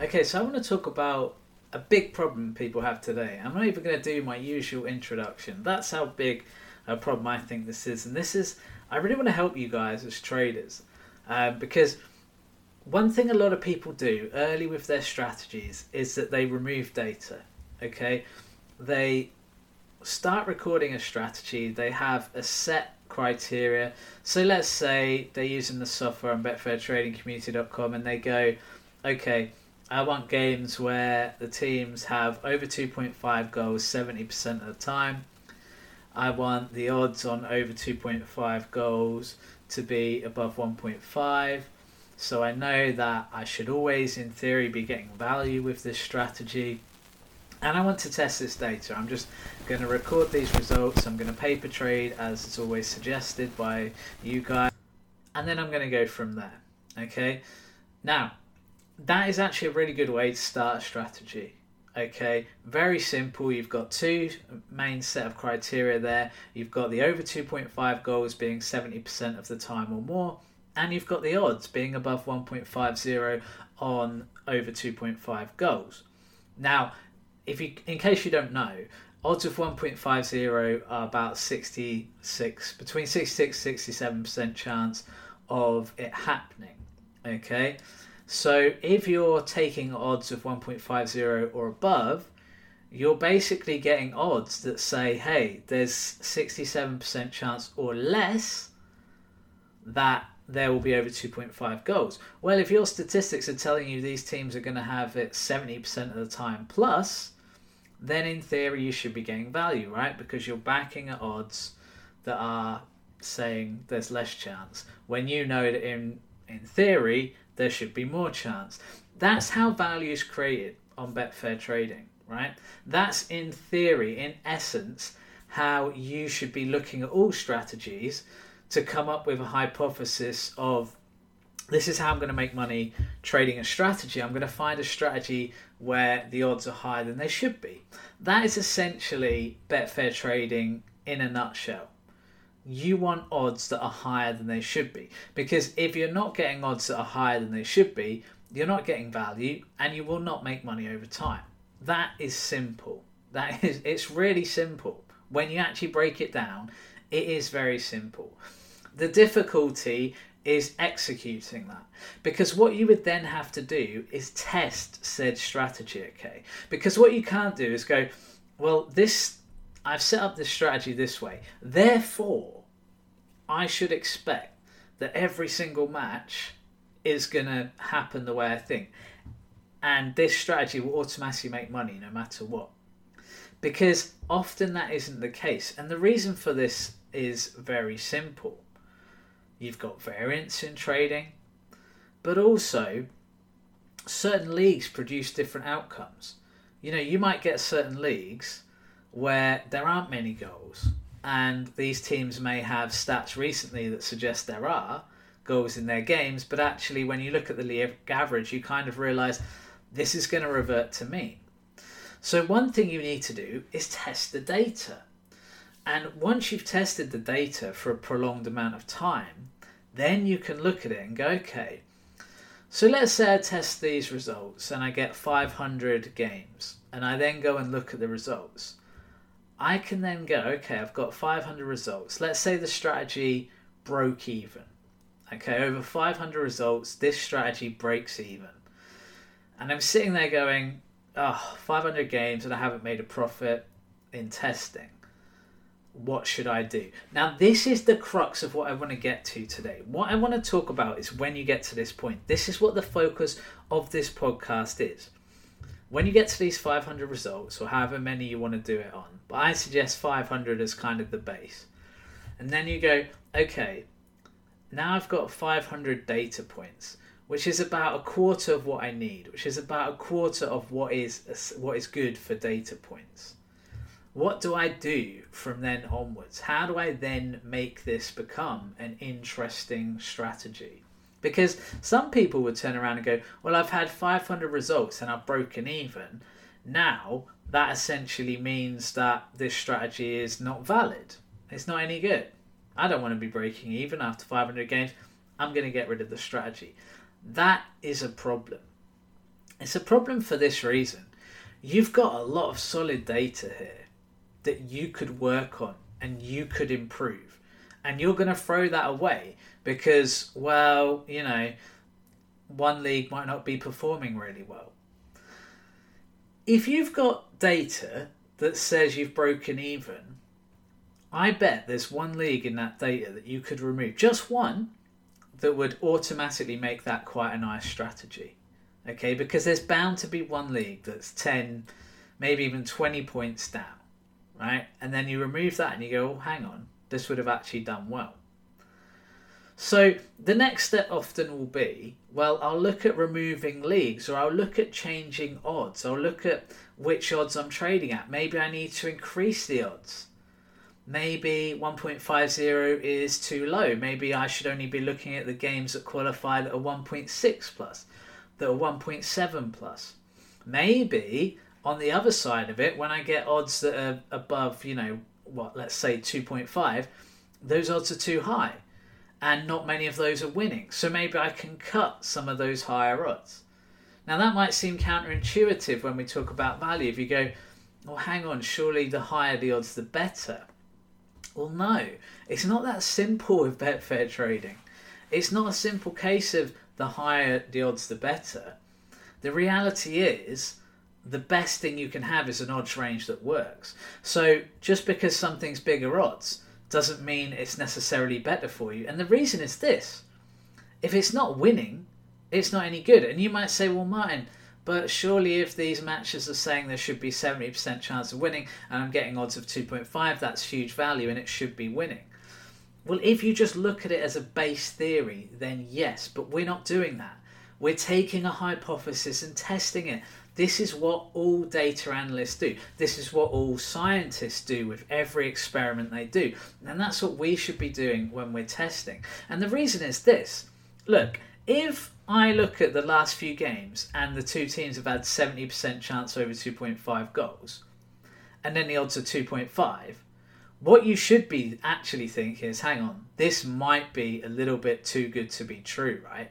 Okay, so I want to talk about a big problem people have today. I'm not even going to do my usual introduction. That's how big a problem I think this is. And this is, I really want to help you guys as traders uh, because one thing a lot of people do early with their strategies is that they remove data. Okay, they start recording a strategy, they have a set criteria. So let's say they're using the software on betfairtradingcommunity.com and they go, okay, I want games where the teams have over 2.5 goals 70% of the time. I want the odds on over 2.5 goals to be above 1.5. So I know that I should always, in theory, be getting value with this strategy. And I want to test this data. I'm just going to record these results. I'm going to paper trade as it's always suggested by you guys. And then I'm going to go from there. Okay. Now, that is actually a really good way to start a strategy. Okay, very simple. You've got two main set of criteria there. You've got the over 2.5 goals being 70% of the time or more, and you've got the odds being above 1.50 on over 2.5 goals. Now, if you, in case you don't know, odds of 1.50 are about 66, between 66 67% chance of it happening. Okay. So if you're taking odds of 1.50 or above, you're basically getting odds that say, hey, there's 67% chance or less that there will be over 2.5 goals. Well, if your statistics are telling you these teams are going to have it 70% of the time plus, then in theory you should be getting value, right? Because you're backing at odds that are saying there's less chance. When you know that in in theory there should be more chance. That's how value is created on Betfair Trading, right? That's in theory, in essence, how you should be looking at all strategies to come up with a hypothesis of this is how I'm going to make money trading a strategy. I'm going to find a strategy where the odds are higher than they should be. That is essentially Betfair trading in a nutshell you want odds that are higher than they should be. Because if you're not getting odds that are higher than they should be, you're not getting value and you will not make money over time. That is simple. That is it's really simple. When you actually break it down, it is very simple. The difficulty is executing that. Because what you would then have to do is test said strategy, okay? Because what you can't do is go, well, this I've set up this strategy this way. Therefore, I should expect that every single match is going to happen the way I think. And this strategy will automatically make money no matter what. Because often that isn't the case. And the reason for this is very simple. You've got variance in trading, but also certain leagues produce different outcomes. You know, you might get certain leagues where there aren't many goals, and these teams may have stats recently that suggest there are goals in their games, but actually, when you look at the league average, you kind of realize this is going to revert to mean. So, one thing you need to do is test the data. And once you've tested the data for a prolonged amount of time, then you can look at it and go, okay, so let's say I test these results and I get 500 games, and I then go and look at the results. I can then go, okay, I've got 500 results. Let's say the strategy broke even. Okay, over 500 results, this strategy breaks even. And I'm sitting there going, ah, oh, 500 games and I haven't made a profit in testing. What should I do? Now, this is the crux of what I want to get to today. What I want to talk about is when you get to this point. This is what the focus of this podcast is when you get to these 500 results, or however many you want to do it on, but I suggest 500 as kind of the base. And then you go, okay, now I've got 500 data points, which is about a quarter of what I need, which is about a quarter of what is what is good for data points. What do I do from then onwards? How do I then make this become an interesting strategy? Because some people would turn around and go, Well, I've had 500 results and I've broken even. Now, that essentially means that this strategy is not valid. It's not any good. I don't want to be breaking even after 500 games. I'm going to get rid of the strategy. That is a problem. It's a problem for this reason. You've got a lot of solid data here that you could work on and you could improve. And you're going to throw that away because, well, you know, one league might not be performing really well. If you've got data that says you've broken even, I bet there's one league in that data that you could remove, just one, that would automatically make that quite a nice strategy. Okay, because there's bound to be one league that's 10, maybe even 20 points down, right? And then you remove that and you go, oh, hang on, this would have actually done well. So the next step often will be, well, I'll look at removing leagues or I'll look at changing odds. I'll look at which odds I'm trading at. Maybe I need to increase the odds. Maybe 1.50 is too low. Maybe I should only be looking at the games that qualified at a 1.6 plus, that are 1.7 plus. Maybe on the other side of it, when I get odds that are above, you know, what, let's say 2.5, those odds are too high and not many of those are winning. So maybe I can cut some of those higher odds. Now that might seem counterintuitive when we talk about value. If you go, well, hang on, surely the higher the odds, the better. Well, no, it's not that simple with Betfair trading. It's not a simple case of the higher the odds, the better. The reality is, the best thing you can have is an odds range that works. So just because something's bigger odds doesn't mean it's necessarily better for you. And the reason is this if it's not winning, it's not any good. And you might say, well, Martin, but surely if these matches are saying there should be 70% chance of winning and I'm getting odds of 2.5, that's huge value and it should be winning. Well, if you just look at it as a base theory, then yes, but we're not doing that. We're taking a hypothesis and testing it. This is what all data analysts do. This is what all scientists do with every experiment they do. And that's what we should be doing when we're testing. And the reason is this look, if I look at the last few games and the two teams have had 70% chance over 2.5 goals, and then the odds are 2.5, what you should be actually thinking is hang on, this might be a little bit too good to be true, right?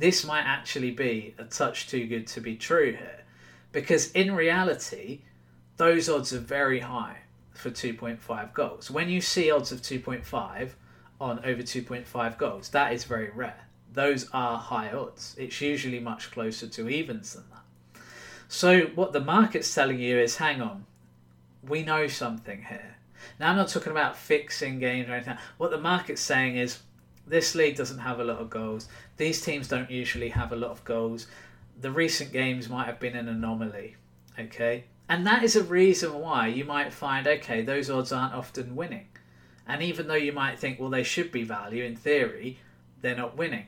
This might actually be a touch too good to be true here because in reality, those odds are very high for 2.5 goals. When you see odds of 2.5 on over 2.5 goals, that is very rare. Those are high odds. It's usually much closer to evens than that. So, what the market's telling you is hang on, we know something here. Now, I'm not talking about fixing games or anything. What the market's saying is this league doesn't have a lot of goals. These teams don't usually have a lot of goals the recent games might have been an anomaly. Okay, and that is a reason why you might find okay those odds aren't often winning, and even though you might think well they should be value in theory, they're not winning.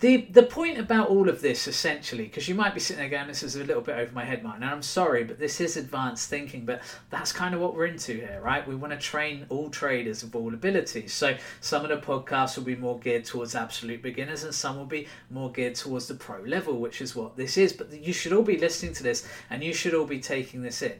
The the point about all of this essentially, because you might be sitting there going, this is a little bit over my head, Martin, and I'm sorry, but this is advanced thinking, but that's kind of what we're into here, right? We want to train all traders of all abilities. So some of the podcasts will be more geared towards absolute beginners and some will be more geared towards the pro level, which is what this is. But you should all be listening to this and you should all be taking this in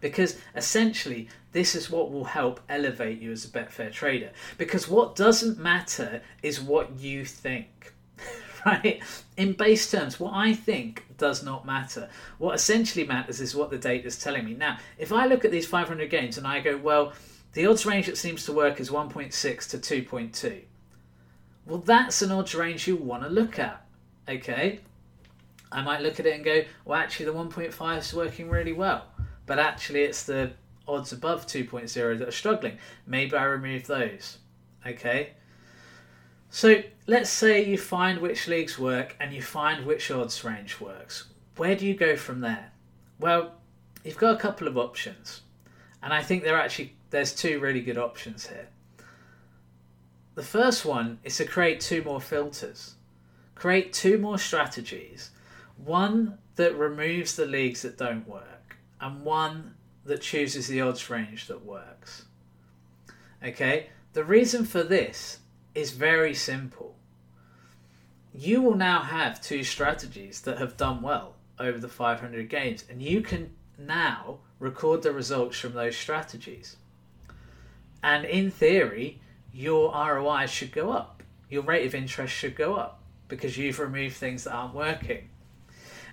because essentially this is what will help elevate you as a Betfair trader. Because what doesn't matter is what you think. right? In base terms, what I think does not matter. What essentially matters is what the data is telling me. Now, if I look at these 500 games and I go, well, the odds range that seems to work is 1.6 to 2.2. Well, that's an odds range you want to look at. Okay? I might look at it and go, well, actually, the 1.5 is working really well but actually it's the odds above 2.0 that are struggling. Maybe I remove those. Okay? So let's say you find which leagues work and you find which odds range works. Where do you go from there? Well, you've got a couple of options. And I think there actually there's two really good options here. The first one is to create two more filters. Create two more strategies. One that removes the leagues that don't work and one that chooses the odds range that works. Okay, the reason for this is very simple. You will now have two strategies that have done well over the 500 games, and you can now record the results from those strategies. And in theory, your ROI should go up. Your rate of interest should go up because you've removed things that aren't working.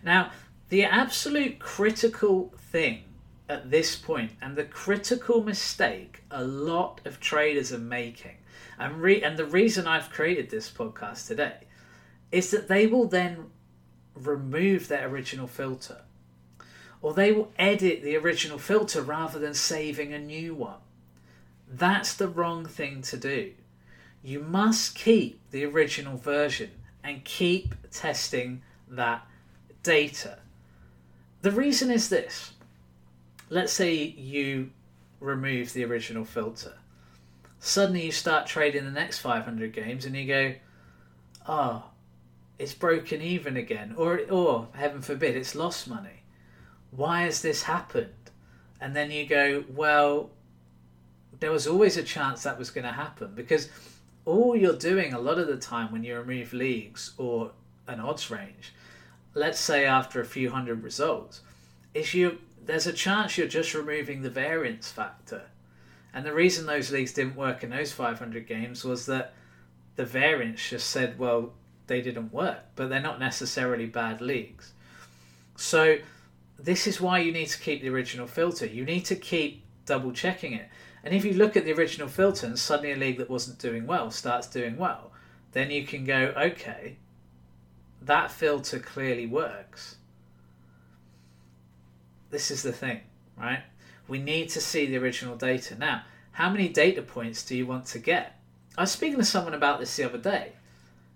Now, The absolute critical thing at this point, and the critical mistake a lot of traders are making, and, re- and the reason I've created this podcast today, is that they will then remove their original filter. Or they will edit the original filter rather than saving a new one. That's the wrong thing to do. You must keep the original version and keep testing that data. The reason is this let's say you remove the original filter. Suddenly you start trading the next 500 games and you go, oh, it's broken even again. Or, or heaven forbid, it's lost money. Why has this happened? And then you go, well, there was always a chance that was going to happen because all you're doing a lot of the time when you remove leagues or an odds range, let's say after a few hundred results, is you there's a chance you're just removing the variance factor. And the reason those leagues didn't work in those 500 games was that the variance just said, well, they didn't work, but they're not necessarily bad leagues. So this is why you need to keep the original filter. You need to keep double checking it. And if you look at the original filter and suddenly a league that wasn't doing well starts doing well, then you can go, okay, that filter clearly works. This is the thing, right? We need to see the original data. Now, how many data points do you want to get? I was speaking to someone about this the other day,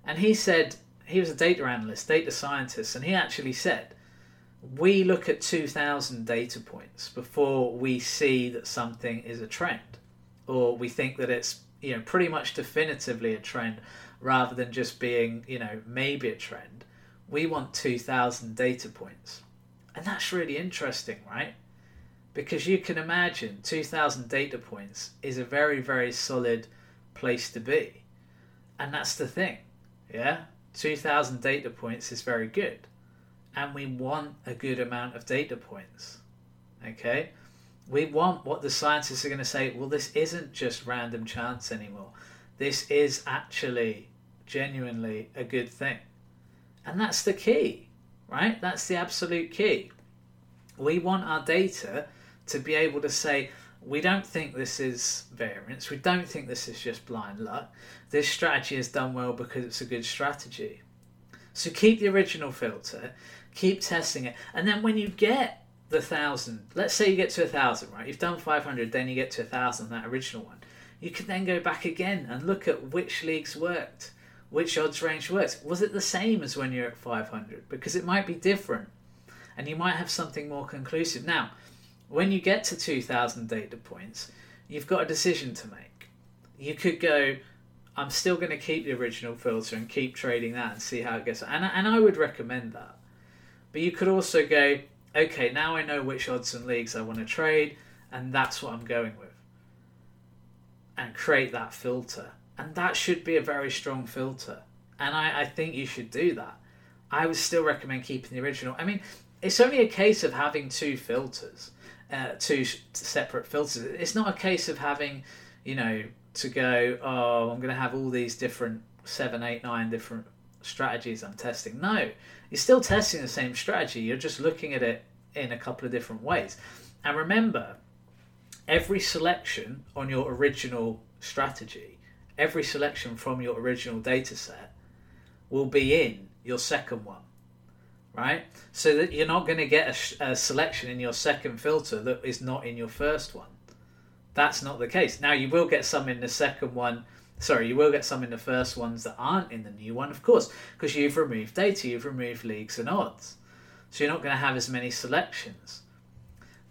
and he said he was a data analyst, data scientist, and he actually said we look at 2000 data points before we see that something is a trend or we think that it's you know pretty much definitively a trend rather than just being you know maybe a trend we want 2000 data points and that's really interesting right because you can imagine 2000 data points is a very very solid place to be and that's the thing yeah 2000 data points is very good and we want a good amount of data points. Okay? We want what the scientists are going to say, well, this isn't just random chance anymore. This is actually genuinely a good thing. And that's the key, right? That's the absolute key. We want our data to be able to say, we don't think this is variance. We don't think this is just blind luck. This strategy has done well because it's a good strategy. So keep the original filter, keep testing it, and then when you get the thousand, let's say you get to a thousand, right? You've done 500, then you get to a thousand, that original one. You can then go back again and look at which leagues worked, which odds range works. Was it the same as when you're at 500? Because it might be different, and you might have something more conclusive. Now, when you get to 2,000 data points, you've got a decision to make. You could go, I'm still going to keep the original filter and keep trading that and see how it gets. And and I would recommend that. But you could also go, okay, now I know which odds and leagues I want to trade, and that's what I'm going with. And create that filter. And that should be a very strong filter. And I, I think you should do that. I would still recommend keeping the original. I mean, it's only a case of having two filters, uh, two separate filters. It's not a case of having, you know, to go, oh, I'm going to have all these different seven, eight, nine different strategies I'm testing. No, you're still testing the same strategy. You're just looking at it in a couple of different ways. And remember, every selection on your original strategy, every selection from your original data set will be in your second one. Right? So that you're not going to get a, a selection in your second filter that is not in your first one. That's not the case. Now you will get some in the second one. Sorry, you will get some in the first ones that aren't in the new one, of course, because you've removed data, you've removed leagues and odds. So you're not going to have as many selections.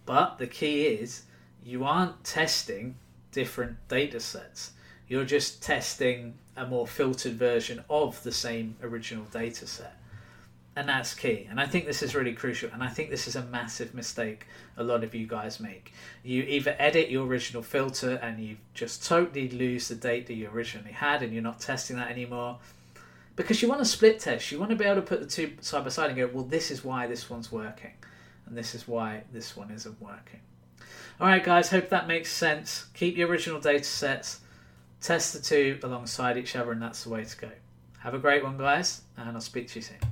But the key is you aren't testing different data sets. You're just testing a more filtered version of the same original data set. And that's key. And i think this is really crucial and i think this is a massive mistake a lot of you guys make. You either edit your original filter and you just totally lose the data you originally had and you're not testing that anymore. Because you want to split test. You want to be able to put the two side by side and go well this is why this one's working and this is why this one isn't working. All right guys hope that makes sense. Keep your original data sets test the two alongside each other and that's the way to go. Have a great one guys and i'll speak to you soon